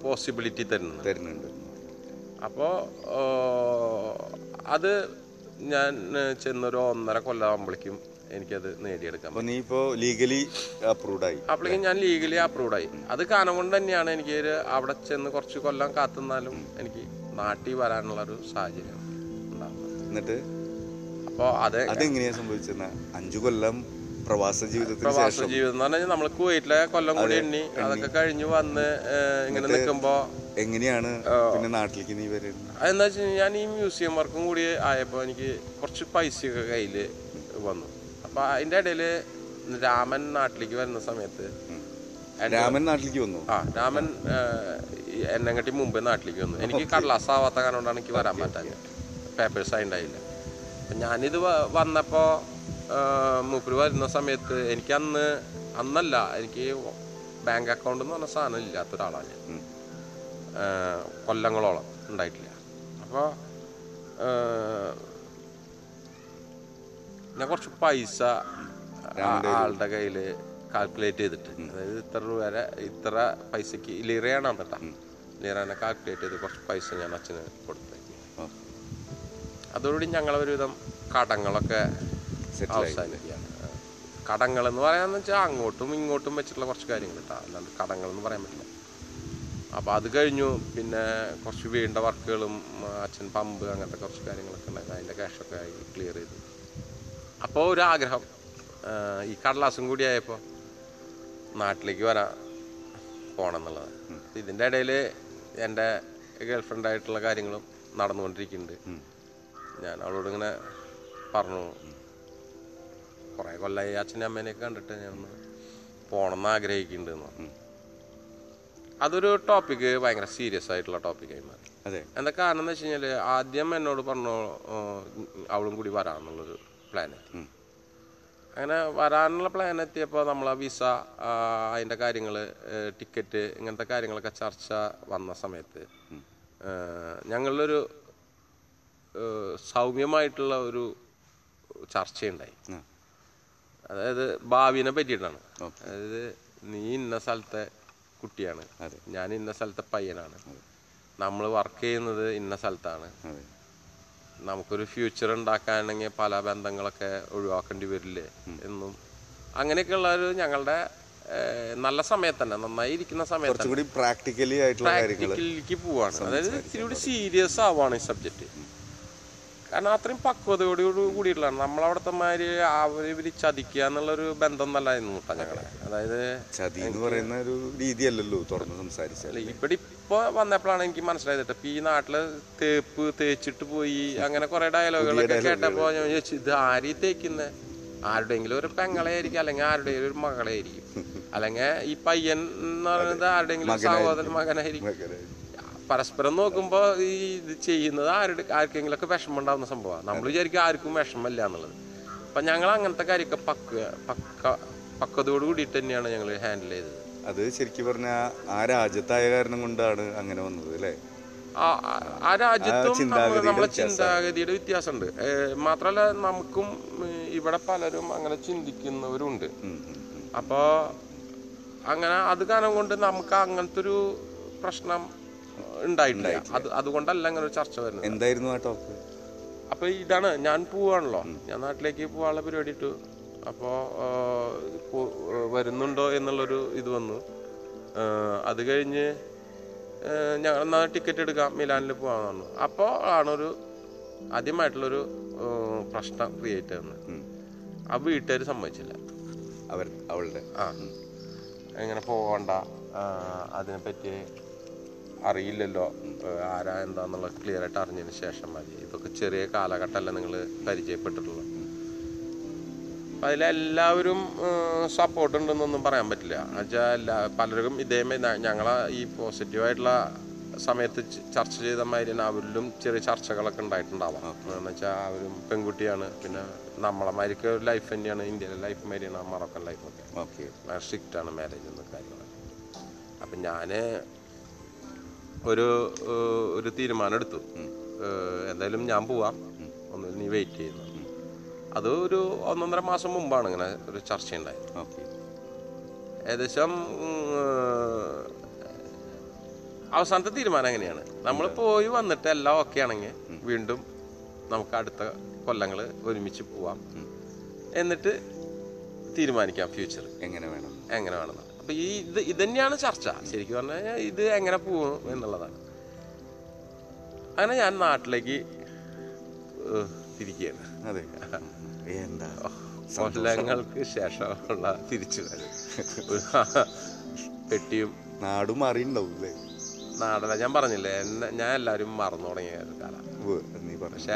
C: പോസിബിലിറ്റി തരുന്നുണ്ട്.
A: തരുന്നുണ്ട്.
C: അപ്പോൾ അത് ഞാൻ ചെന്നൊരു ഒന്നര കൊല്ലമാകുമ്പോഴേക്കും എനിക്കത് നേടിയെടുക്കാം
A: അപ്പൊ നീ ഇപ്പോ ലീഗലി അപ്രൂവ്ഡ് ആയി.
C: അപ്പോഴേക്കും ഞാൻ ലീഗലി അപ്രൂവ്ഡ് ആയി. അത് കാരണം കൊണ്ട് തന്നെയാണ് എനിക്ക് അവിടെ ചെന്ന് കുറച്ച് കൊല്ലം കാത്തുന്നാലും എനിക്ക് നാട്ടിൽ വരാനുള്ള ഒരു സാഹചര്യം
A: എന്നിട്ട്?
C: അപ്പോൾ അത്
A: അതെങ്ങനെയാ സംഭവിച്ചത് അഞ്ചു കൊല്ലം പ്രവാസ ജീവിതത്തിൽ
C: പ്രവാസ ജീവിതം എന്ന് പറഞ്ഞാൽ നമ്മൾ കുവൈറ്റിലെ കൊല്ലം കൂടി എണ്ണി അതൊക്കെ കഴിഞ്ഞ് വന്ന് ഇങ്ങനെ നിൽക്കുമ്പോൾ
A: എങ്ങനെയാണ് പിന്നെ നാട്ടിലേക്ക് നീ വരുന്നത്?
C: അതെന്താ വെച്ച് കഴിഞ്ഞാൽ ഞാൻ ഈ മ്യൂസിയം വർക്കും കൂടി ആയപ്പോൾ എനിക്ക് കുറച്ച് പൈസയൊക്കെ കയ്യിൽ വന്നു. അപ്പോൾ അതിന്റെ ഇടയിൽ രാമൻ നാട്ടിലേക്ക് വരുന്ന സമയത്ത്
A: രാമൻ നാട്ടിലേക്ക് വന്നു?
C: ആ രാമൻ എന്നെ കട്ടി മുമ്പേ നാട്ടിലേക്ക് വന്നു. എനിക്ക് കടലാസ് ആവാത്ത കാരണം കൊണ്ടാണ് എനിക്ക് വരാൻ പറ്റാഞ്ഞത്. പേപ്പേഴ്സ് ഉണ്ടായില്ല അപ്പം ഞാനിത് വന്നപ്പോൾ മൂപ്പര് വരുന്ന സമയത്ത് എനിക്ക് അന്ന് അന്നല്ല എനിക്ക് ബാങ്ക് അക്കൗണ്ട് എന്ന് പറഞ്ഞ സാധനം ഇല്ലാത്ത ഒരാളാണ് ഞാൻ കൊല്ലങ്ങളോളം ഉണ്ടായിട്ടില്ല. അപ്പോൾ ഞാൻ കുറച്ച് പൈസ ആളുടെ കയ്യിൽ കാൽക്കുലേറ്റ് ചെയ്തിട്ട്. അതായത് ഇത്ര രൂപ വരെ ഇത്ര പൈസക്ക് ലിറയാണ് കേട്ടാ ലിറാനെ കാൽക്കുലേറ്റ് ചെയ്ത് കുറച്ച് പൈസ ഞാൻ അച്ഛന് കൊടുത്തു അതോടുകൂടി ഞങ്ങൾ ഒരുവിധം കടങ്ങളൊക്കെ. അവസാനിക്കുകയാണ് കടങ്ങൾ എന്ന് പറയാന്ന് വെച്ചാൽ അങ്ങോട്ടും ഇങ്ങോട്ടും വെച്ചിട്ടുള്ള കുറച്ച് കാര്യങ്ങൾ കേട്ടോ അല്ലാണ്ട് കടങ്ങൾ എന്ന് പറയാൻ പറ്റില്ല. അപ്പോൾ അത് കഴിഞ്ഞു. പിന്നെ കുറച്ച് വീണ്ട വർക്കുകളും അച്ഛൻ പമ്പ് അങ്ങനത്തെ കുറച്ച് കാര്യങ്ങളൊക്കെ ഉണ്ടായിരുന്നു. അതിന്റെ ക്യാഷൊക്കെ ആയി ക്ലിയർ ചെയ്തു. അപ്പോൾ ഒരു ആഗ്രഹം ഈ കടലാസും കൂടി ആയപ്പോൾ നാട്ടിലേക്ക് വരാൻ പോകണം എന്നുള്ളത് ഇതിന്റെ ഇടയിൽ എന്റെ ഗേൾഫ്രണ്ടായിട്ടുള്ള കാര്യങ്ങളും നടന്നുകൊണ്ടിരിക്കുന്നുണ്ട്. ഞാൻ അവളോട് ഇങ്ങനെ പറഞ്ഞു. കുറേ കൊല്ലമായി അച്ഛനും അമ്മേനെയൊക്കെ കണ്ടിട്ട് ഞാനൊന്ന് പോകണമെന്ന് ആഗ്രഹിക്കുന്നുണ്ട് എന്ന് പറഞ്ഞു. അതൊരു ടോപ്പിക് ഭയങ്കര സീരിയസ് ആയിട്ടുള്ള ടോപ്പിക്കായി മാറി.
A: അതെ.
C: എന്താ കാരണം എന്ന് വെച്ച് കഴിഞ്ഞാൽ ആദ്യം എന്നോട് പറഞ്ഞു അവളും കൂടി വരാമെന്നുള്ളൊരു പ്ലാൻ. അങ്ങനെ വരാനുള്ള പ്ലാൻ എത്തിയപ്പോൾ നമ്മൾ വിസ അതിന്റെ കാര്യങ്ങൾ ടിക്കറ്റ് ഇങ്ങനത്തെ കാര്യങ്ങളൊക്കെ ചർച്ച വന്ന സമയത്ത് ഞങ്ങളിലൊരു സൗമ്യമായിട്ടുള്ള ഒരു ചർച്ചയുണ്ടായി. അതായത് ഭാവിനെ പറ്റിയിട്ടാണ്. അതായത് നീ ഇന്ന സ്ഥലത്തെ കുട്ടിയാണ്. ഞാൻ ഇന്ന സ്ഥലത്തെ പയ്യനാണ്. നമ്മൾ വർക്ക് ചെയ്യുന്നത് ഇന്ന സ്ഥലത്താണ്. നമുക്കൊരു ഫ്യൂച്ചർ ഉണ്ടാക്കാനെങ്കിൽ പല ബന്ധങ്ങളൊക്കെ ഒഴിവാക്കേണ്ടി വരില്ലേ എന്നും. അങ്ങനെയൊക്കെയുള്ള ഒരു ഞങ്ങളുടെ നല്ല സമയത്ത് തന്നെ നന്നായി ഇരിക്കുന്ന സമയത്ത്
A: പ്രാക്ടിക്കലി ആയിട്ടുള്ള
C: പ്രാക്ടിക്കലിലേക്ക് പോവാണ്. അതായത് ഇത്തിരി കൂടി സീരിയസ് ആവാണ് ഈ സബ്ജക്റ്റ് കാരണം അത്രയും പക്വതയോട് കൂടിയിട്ടുള്ളതാണ്. നമ്മളവിടുത്തെ മാതിരി അവർ ഇവർ ചതിക്കുക എന്നുള്ളൊരു ബന്ധം നല്ലായിരുന്നു കേട്ടോ ഞങ്ങളെ. അതായത്
A: ചതി എന്ന് പറയുന്ന ഒരു രീതിയല്ലല്ലോ തുറന്ന് സംസാരിച്ചാൽ
C: ഇവിടെ ഇപ്പൊ വന്നപ്പോഴാണ് എനിക്ക് മനസ്സിലായത് ഇപ്പൊ ഈ നാട്ടിൽ തേപ്പ് തേച്ചിട്ട് പോയി അങ്ങനെ കുറെ ഡയലോഗുകളൊക്കെ കേട്ടപ്പോൾ ഞാൻ ചോദിച്ചു ഇത് ആരീ തേക്കുന്നത് ആരുടെയെങ്കിലും ഒരു പെങ്ങളെ ആയിരിക്കും അല്ലെങ്കിൽ ആരുടെയെങ്കിലും ഒരു മകളെ ആയിരിക്കും അല്ലെങ്കിൽ ഈ പയ്യൻ എന്ന് പറയുന്നത് ആരുടെയെങ്കിലും സഹോദരൻ മകനായിരിക്കും. പരസ്പരം നോക്കുമ്പോൾ ഈ ഇത് ചെയ്യുന്നത് ആരുടെ ആർക്കെങ്കിലും ഒക്കെ വിഷമം ഉണ്ടാകുന്ന സംഭവമാണ് നമ്മൾ വിചാരിക്കും ആർക്കും വിഷമമില്ല എന്നുള്ളത്. അപ്പം ഞങ്ങൾ അങ്ങനത്തെ കാര്യമൊക്കെ പക്ക പക്ക പക്കതോട് കൂടിയിട്ട് തന്നെയാണ് ഞങ്ങൾ ഹാൻഡിൽ ചെയ്തത്.
A: അത് ശരിക്കും പറഞ്ഞാൽ ആ രാജ്യത്തായ കാരണം കൊണ്ടാണ് അങ്ങനെ വന്നത് അല്ലേ?
C: ആ- രാജ്യത്തും നമ്മളെ. ചിന്താഗതിയുടെ വ്യത്യാസമുണ്ട്. മാത്രമല്ല നമുക്കും ഇവിടെ പലരും അങ്ങനെ ചിന്തിക്കുന്നവരുണ്ട്. അപ്പോൾ അങ്ങനെ അത് കാരണം കൊണ്ട് നമുക്ക് അങ്ങനത്തെ ഒരു പ്രശ്നം ഉണ്ടായിട്ടില്ല. അത് അതുകൊണ്ടല്ല അങ്ങനെ ഒരു ചർച്ച വരുന്നത്.
A: എന്തായിരുന്നു ആ ടോക്ക്
C: അപ്പൊ ഇതാണ് ഞാൻ പോവാണല്ലോ. ഞാൻ നാട്ടിലേക്ക് പോവാനുള്ള പരിപാടി ഇട്ടു അപ്പോൾ വരുന്നുണ്ടോ എന്നുള്ളൊരു ഇത് വന്നു. അത് കഴിഞ്ഞ് ഞങ്ങൾ എന്നാൽ ടിക്കറ്റ് എടുക്കാം മിലാനിൽ പോകാമെന്ന് അപ്പോൾ ആണൊരു ആദ്യമായിട്ടുള്ളൊരു പ്രശ്നം ക്രിയേറ്റ് ചെയ്യുന്നത് ആ വീട്ടുകാർ സമ്മതിച്ചില്ല.
A: അവർ അവളുടെ.
C: ആ. എങ്ങനെ പോകണ്ട അതിനെപ്പറ്റി അറിയില്ലല്ലോ. ആരാ എന്താന്നുള്ള ക്ലിയർ ആയിട്ട് അറിഞ്ഞതിന് ശേഷം മതി. ഇതൊക്കെ ചെറിയ കാലഘട്ടമല്ല നിങ്ങൾ പരിചയപ്പെട്ടിട്ടുള്ളത് അപ്പം അതിലെല്ലാവരും സപ്പോർട്ട് ഉണ്ടെന്നൊന്നും പറയാൻ പറ്റില്ല. എന്നുവെച്ചാൽ എല്ലാ പലർക്കും ഇതേമാതിരി ഞങ്ങളെ ഈ പോസിറ്റീവായിട്ടുള്ള സമയത്ത് ചർച്ച ചെയ്ത മാതിരി തന്നെ അവരിലും ചെറിയ ചർച്ചകളൊക്കെ ഉണ്ടായിട്ടുണ്ടാവാം. എന്ന് വെച്ചാൽ അവരും പെൺകുട്ടിയാണ്. പിന്നെ നമ്മളെ മാതിരിക്ക് ഒരു ലൈഫ് തന്നെയാണ്. ഇന്ത്യയിലെ ലൈഫ് മാതിരിയാണ് ലൈഫ് ലൈഫൊക്കെ
A: ഓക്കെ
C: സ്ട്രിക്റ്റ് ആണ് മാരേജ് എന്ന കാര്യങ്ങൾ അപ്പം ഞാൻ ഒരു ഒരു തീരുമാനം എടുത്തു എന്തായാലും ഞാൻ പോവാം. ഒന്ന് നീ വെയിറ്റ് ചെയ്യുന്നു. അത് ഒരു ഒന്നൊന്നര മാസം മുമ്പാണ് ഇങ്ങനെ ഒരു ചർച്ച ഉണ്ടായത്
A: ഓക്കെ.
C: ഏകദേശം അവസാനത്തെ തീരുമാനം എങ്ങനെയാണ്? നമ്മൾ പോയി വന്നിട്ട് എല്ലാം ഓക്കെ ആണെങ്കിൽ വീണ്ടും നമുക്ക് അടുത്ത കൊല്ലങ്ങൾ ഒരുമിച്ച് പോവാം. എന്നിട്ട് തീരുമാനിക്കാം ഫ്യൂച്ചർ
A: എങ്ങനെ വേണം?
C: എങ്ങനെ വേണമെന്ന് അപ്പൊ ഈ ഇത് ഇത് തന്നെയാണ് ചർച്ച. ശരിക്കും പറഞ്ഞു കഴിഞ്ഞാൽ ഇത് എങ്ങനെ പോകും എന്നുള്ളതാണ്. അങ്ങനെ ഞാൻ നാട്ടിലേക്ക് തിരിക്കുകയാണ്.
A: അതെ. എന്താ?
C: കൊല്ലങ്ങൾക്ക് ശേഷമുള്ള തിരിച്ചു പെട്ടിയും
A: നാടും മാറിയിട്ടുണ്ടാവും നാടല്ല
C: നാടല ഞാൻ പറഞ്ഞില്ലേ എന്നെ ഞാൻ എല്ലാവരും മറന്നു തുടങ്ങിയ കാലം പക്ഷെ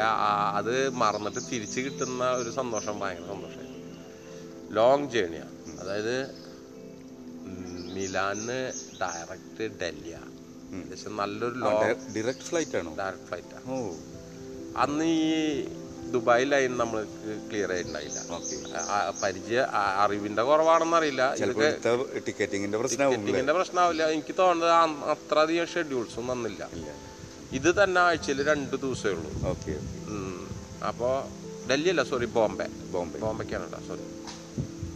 C: അത് മറന്നിട്ട് തിരിച്ചു കിട്ടുന്ന ഒരു സന്തോഷം ഭയങ്കര സന്തോഷമായിരുന്നു. ലോങ് ജേണിയാണ് അതായത് മിലാന് ഡയറക്റ്റ് ഏകദേശം നല്ലൊരു ലോങ്
A: ഡയറക്റ്റ് ഫ്ലൈറ്റ് ആണോ?
C: ഡയറക്റ്റ് ഫ്ലൈറ്റ്
A: ഓ.
C: അന്ന് ഈ ദുബായ് ലൈൻ നമ്മൾക്ക് ക്ലിയർ ആയിട്ടുണ്ടായില്ല പരിചയ അറിവിന്റെ കുറവാണെന്നറിയില്ല ടിക്കറ്റിംഗിന്റെ പ്രശ്നമാവില്ല എനിക്ക് തോന്നുന്നത് അത്രയധികം അത്ര അധികം ഷെഡ്യൂൾസും വന്നില്ല ഇത് തന്നെ ആഴ്ചയിൽ രണ്ട് ദിവസമേ ഉള്ളൂ. അപ്പോ ഡൽഹി അല്ല സോറി ബോംബെ.
A: ബോംബെ.
C: ബോംബെക്കാണ് കേട്ടോ സോറി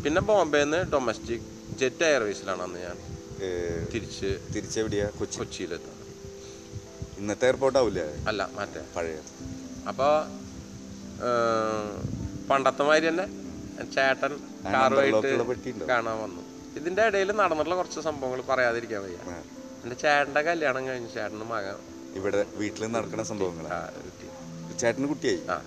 C: പിന്നെ ബോംബെന്ന് ഡൊമസ്റ്റിക് ജെറ്റ് എയർവേസിലാണ് അന്ന് ഞാൻ തിരിച്ച്
A: തിരിച്ചെവിടെയാ? കൊച്ചി?
C: കൊച്ചിയിലെത്തുന്നത്.
A: ഇന്നത്തെ എയർപോർട്ട് ആവില്ലേ
C: അല്ല മറ്റേ.
A: പഴയ.
C: അപ്പോൾ പണ്ടത്തെ മാതിരി തന്നെ ചേട്ടൻ കാറുമായിട്ട് കാണാൻ വന്നു. ഇതിന്റെ ഇടയിൽ നടന്നിട്ടുള്ള കുറച്ച് സംഭവങ്ങൾ പറയാതിരിക്കാൻ വയ്യ.
A: എന്റെ
C: എന്റെ ചേട്ടന്റെ കല്യാണം കഴിഞ്ഞ് ചേട്ടന് മകൻ.
A: ഇവിടെ വീട്ടിൽ നടക്കുന്ന
C: സംഭവങ്ങൾ
A: ചേട്ടന് കുട്ടിയായി?
C: ആ.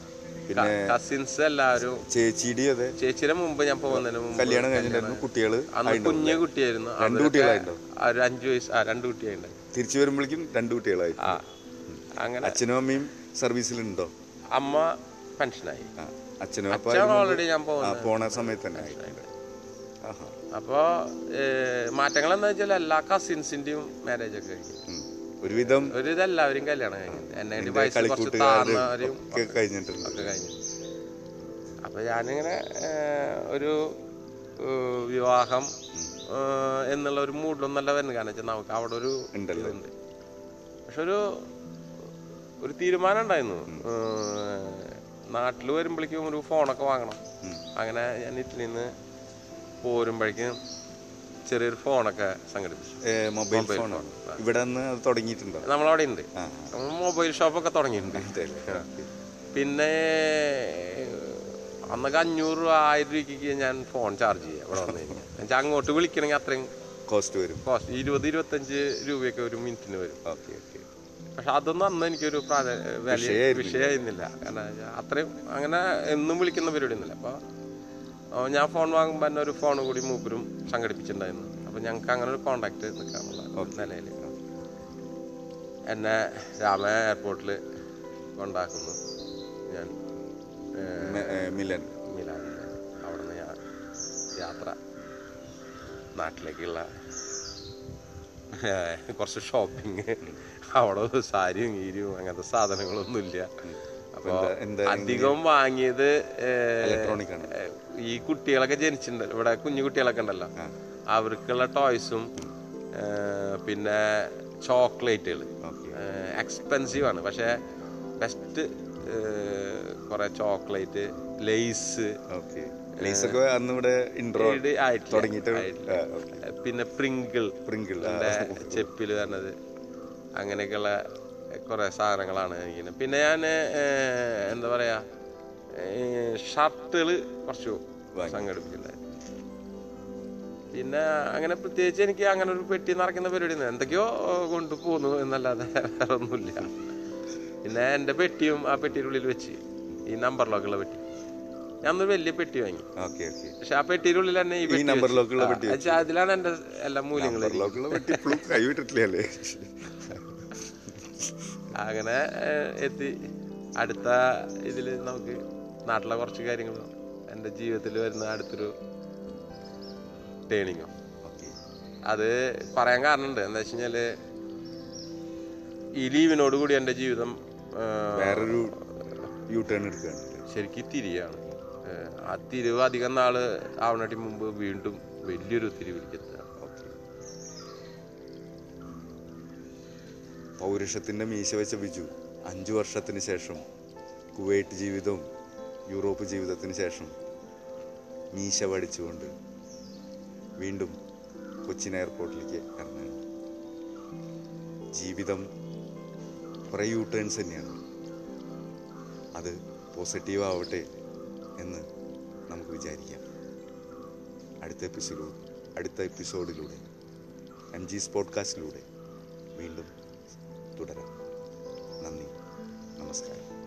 A: പിന്നെ
C: കസിൻസ് എല്ലാവരും
A: ചേച്ചിയുടെ അതെ.
C: ചേച്ചിയുടെ മുമ്പ് ഞാൻ പോകുന്നതിന് മുമ്പ്
A: കല്യാണം കഴിഞ്ഞിട്ടുണ്ടായിരുന്നു. കുട്ടികൾ
C: അന്ന് കുഞ്ഞു കുട്ടിയായിരുന്നു.
A: രണ്ട്
C: അവരൊക്കെ
A: കുട്ടികളായിട്ടുണ്ടോ?
C: ഒരു അഞ്ചു വയസ്സ് ആ രണ്ട് കുട്ടിയായിട്ടുണ്ട്
A: തിരിച്ചു വരുമ്പോഴേക്കും രണ്ട് കുട്ടികളായി
C: ആ അങ്ങനെ
A: അച്ഛനും അമ്മയും സർവീസിലുണ്ടോ?
C: അമ്മ പെൻഷനായി.
A: അച്ഛനും അപ്പൊ
C: ഓൾറെഡി ഞാൻ
A: പോണ സമയത്ത് തന്നെ
C: അപ്പോൾ മാറ്റങ്ങൾ എന്താ വെച്ചാൽ എല്ലാ കസിൻസിന്റെയും മാരേജ് ഒക്കെ കഴിഞ്ഞു.
A: ഒരുവിധം
C: ഒരു ഇതെല്ലാവരും കല്യാണം കഴിഞ്ഞു. എന്നെ
A: എന്റെ
C: വയസ്സ് കുറച്ച്
A: കളിക്കൂട്ടുകാരും
C: താഴ്ന്നവരും
A: ഒക്കെ കഴിഞ്ഞിട്ടുണ്ട്.
C: ഒക്കെ കഴിഞ്ഞു. അപ്പൊ ഞാനിങ്ങനെ ഒരു വിവാഹം എന്നുള്ള ഒരു മൂഡിലൊന്നല്ല വരുന്നത്. കാരണം വെച്ചാൽ നമുക്ക് അവിടെ ഒരു ഉണ്ട് പക്ഷെ ഒരു ഒരു തീരുമാനം ഉണ്ടായിരുന്നു. നാട്ടിൽ വരുമ്പോഴേക്കും ഒരു ഫോണൊക്കെ വാങ്ങണം. അങ്ങനെ ഞാൻ ഇറ്റലിയിൽ നിന്ന് പോരുമ്പോഴേക്കും ചെറിയൊരു ഫോണൊക്കെ സംഘടിപ്പിച്ചു.
A: Mobile phone. ഇവിടെ നിന്ന് അത് തുടങ്ങിയിട്ടുണ്ടോ?
C: നമ്മളവിടെ ഉണ്ട്. മൊബൈൽ ഷോപ്പൊക്കെ തുടങ്ങിയിട്ടുണ്ട്. പിന്നെ അന്നൊക്കെ അഞ്ഞൂറ് രൂപ ആയിരം രൂപയ്ക്ക് ഞാൻ ഫോൺ ചാർജ് ചെയ്യാം ഇവിടെ വന്നു കഴിഞ്ഞാൽ. എന്നുവെച്ചാൽ അങ്ങോട്ട് വിളിക്കണമെങ്കിൽ അത്രയും
A: കോസ്റ്റ് വരും.
C: കോസ്റ്റ്. ഇരുപത് ഇരുപത്തഞ്ച് രൂപയൊക്കെ ഒരു മിനിറ്റിന് വരും.
A: Okay okay.
C: പക്ഷെ അതൊന്നും അന്ന് എനിക്കൊരു പ്രാധാന്യ
A: വിഷയമായിരുന്നില്ല.
C: കാരണം അത്രയും അങ്ങനെ എന്നും വിളിക്കുന്ന പരിപാടി ഒന്നുമില്ല അപ്പോൾ ഞാൻ ഫോൺ വാങ്ങുമ്പോൾ തന്നെ ഒരു ഫോൺ കൂടി മൂപ്പരും സംഘടിപ്പിച്ചിട്ടുണ്ടായിരുന്നു. അപ്പോൾ ഞങ്ങൾക്ക് അങ്ങനെ ഒരു കോണ്ടാക്ട് നിൽക്കാനുള്ള നിലയിൽ എന്നെ രാമ എയർപോർട്ടിൽ കൊണ്ടാക്കുന്നു. ഞാൻ
A: മിലൻ.
C: മിലാൻ. അവിടെ നിന്ന് ഞാൻ യാത്ര നാട്ടിലേക്കുള്ള കുറച്ച് ഷോപ്പിംഗ് അവിടെ സാരിയും ഗീരിയും അങ്ങനത്തെ സാധനങ്ങളൊന്നും അധികം വാങ്ങിയത്
A: ഇലക്ട്രോണിക് ആണ്.
C: ഈ കുട്ടികളൊക്കെ ജനിച്ചിട്ടുണ്ട്. ഇവിടെ കുഞ്ഞു കുട്ടികളൊക്കെ ഉണ്ടല്ലോ. അവർക്കുള്ള ടോയ്സും പിന്നെ ചോക്ലേറ്റുകൾ എക്സ്പെൻസീവ് ആണ്. പക്ഷേ ബെസ്റ്റ് കുറെ ചോക്ലേറ്റ്
A: തുടങ്ങിയിട്ട്
C: പിന്നെ പ്രിങ്കിൾ
A: പ്രിങ്കിൾ
C: ചെപ്പിൽ പറഞ്ഞത്. അങ്ങനെയൊക്കെയുള്ള കുറേ സാധനങ്ങളാണ് ഇങ്ങനെ. പിന്നെ ഞാൻ എന്താ പറയാ ഷർട്ടുകൾ കുറച്ച് സംഘടിപ്പിച്ചിട്ടുണ്ടായിരുന്നു പിന്നെ അങ്ങനെ പ്രത്യേകിച്ച് എനിക്ക് അങ്ങനെ ഒരു പെട്ടി നിറയ്ക്കുന്ന പരിപാടി എന്തൊക്കെയോ കൊണ്ടുപോകുന്നു എന്നല്ലാതെ വേറെ ഒന്നുമില്ല പിന്നെ എന്റെ പെട്ടിയും ആ പെട്ടിയുടെ ഉള്ളിൽ വെച്ച് ഈ നമ്പർ ലോക്കുള്ള പെട്ടി. ഞാൻ ഒരു വലിയ പെട്ടി വാങ്ങി. പക്ഷെ ആ പെട്ടിയുടെ ഉള്ളിൽ തന്നെ ഈ നമ്പറിലൊക്കെയുള്ള
A: പെട്ടി
C: അതിലാണ് എന്റെ എല്ലാ മൂല്യങ്ങളും. അങ്ങനെ എത്തി. അടുത്ത ഇതിൽ നമുക്ക് നാട്ടിലെ കുറച്ച് കാര്യങ്ങൾ എന്റെ ജീവിതത്തിൽ വരുന്ന അടുത്തൊരു ടേണിങ്ങോ അത് പറയാൻ കാരണമുണ്ട്. എന്താ വെച്ച് കഴിഞ്ഞാൽ ഈ ലീവിനോട് കൂടി എന്റെ ജീവിതം
A: വേറൊരു യു ടേൺ എടുക്കുകയാണ്
C: ശരിക്കും തിരിയാണ്. ആ തിരിവ് അധികം നാൾ ആവണടി മുമ്പ് വീണ്ടും വലിയൊരു തിരിവിലേക്ക് എത്തുക.
A: പൗരുഷത്തിന്റെ മീശ വെച്ച ബിജു അഞ്ചു വർഷത്തിന് ശേഷം കുവൈറ്റ് ജീവിതവും യൂറോപ്പ് ജീവിതത്തിന് ശേഷം മീശ വടിച്ചുകൊണ്ട് വീണ്ടും കൊച്ചിൻ എയർപോർട്ടിലേക്ക് ഇറങ്ങുകയാണ് ജീവിതം കുറേ യൂ ടേൺസ് തന്നെയാണ്. അത് പോസിറ്റീവ് ആവട്ടെ എന്ന് നമുക്ക് വിചാരിക്കാം. അടുത്ത എപ്പിസോഡ് അടുത്ത എപ്പിസോഡിലൂടെ എം ജി സ്പോഡ്കാസ്റ്റിലൂടെ വീണ്ടും തുടരാം. നന്ദി. നമസ്കാരം.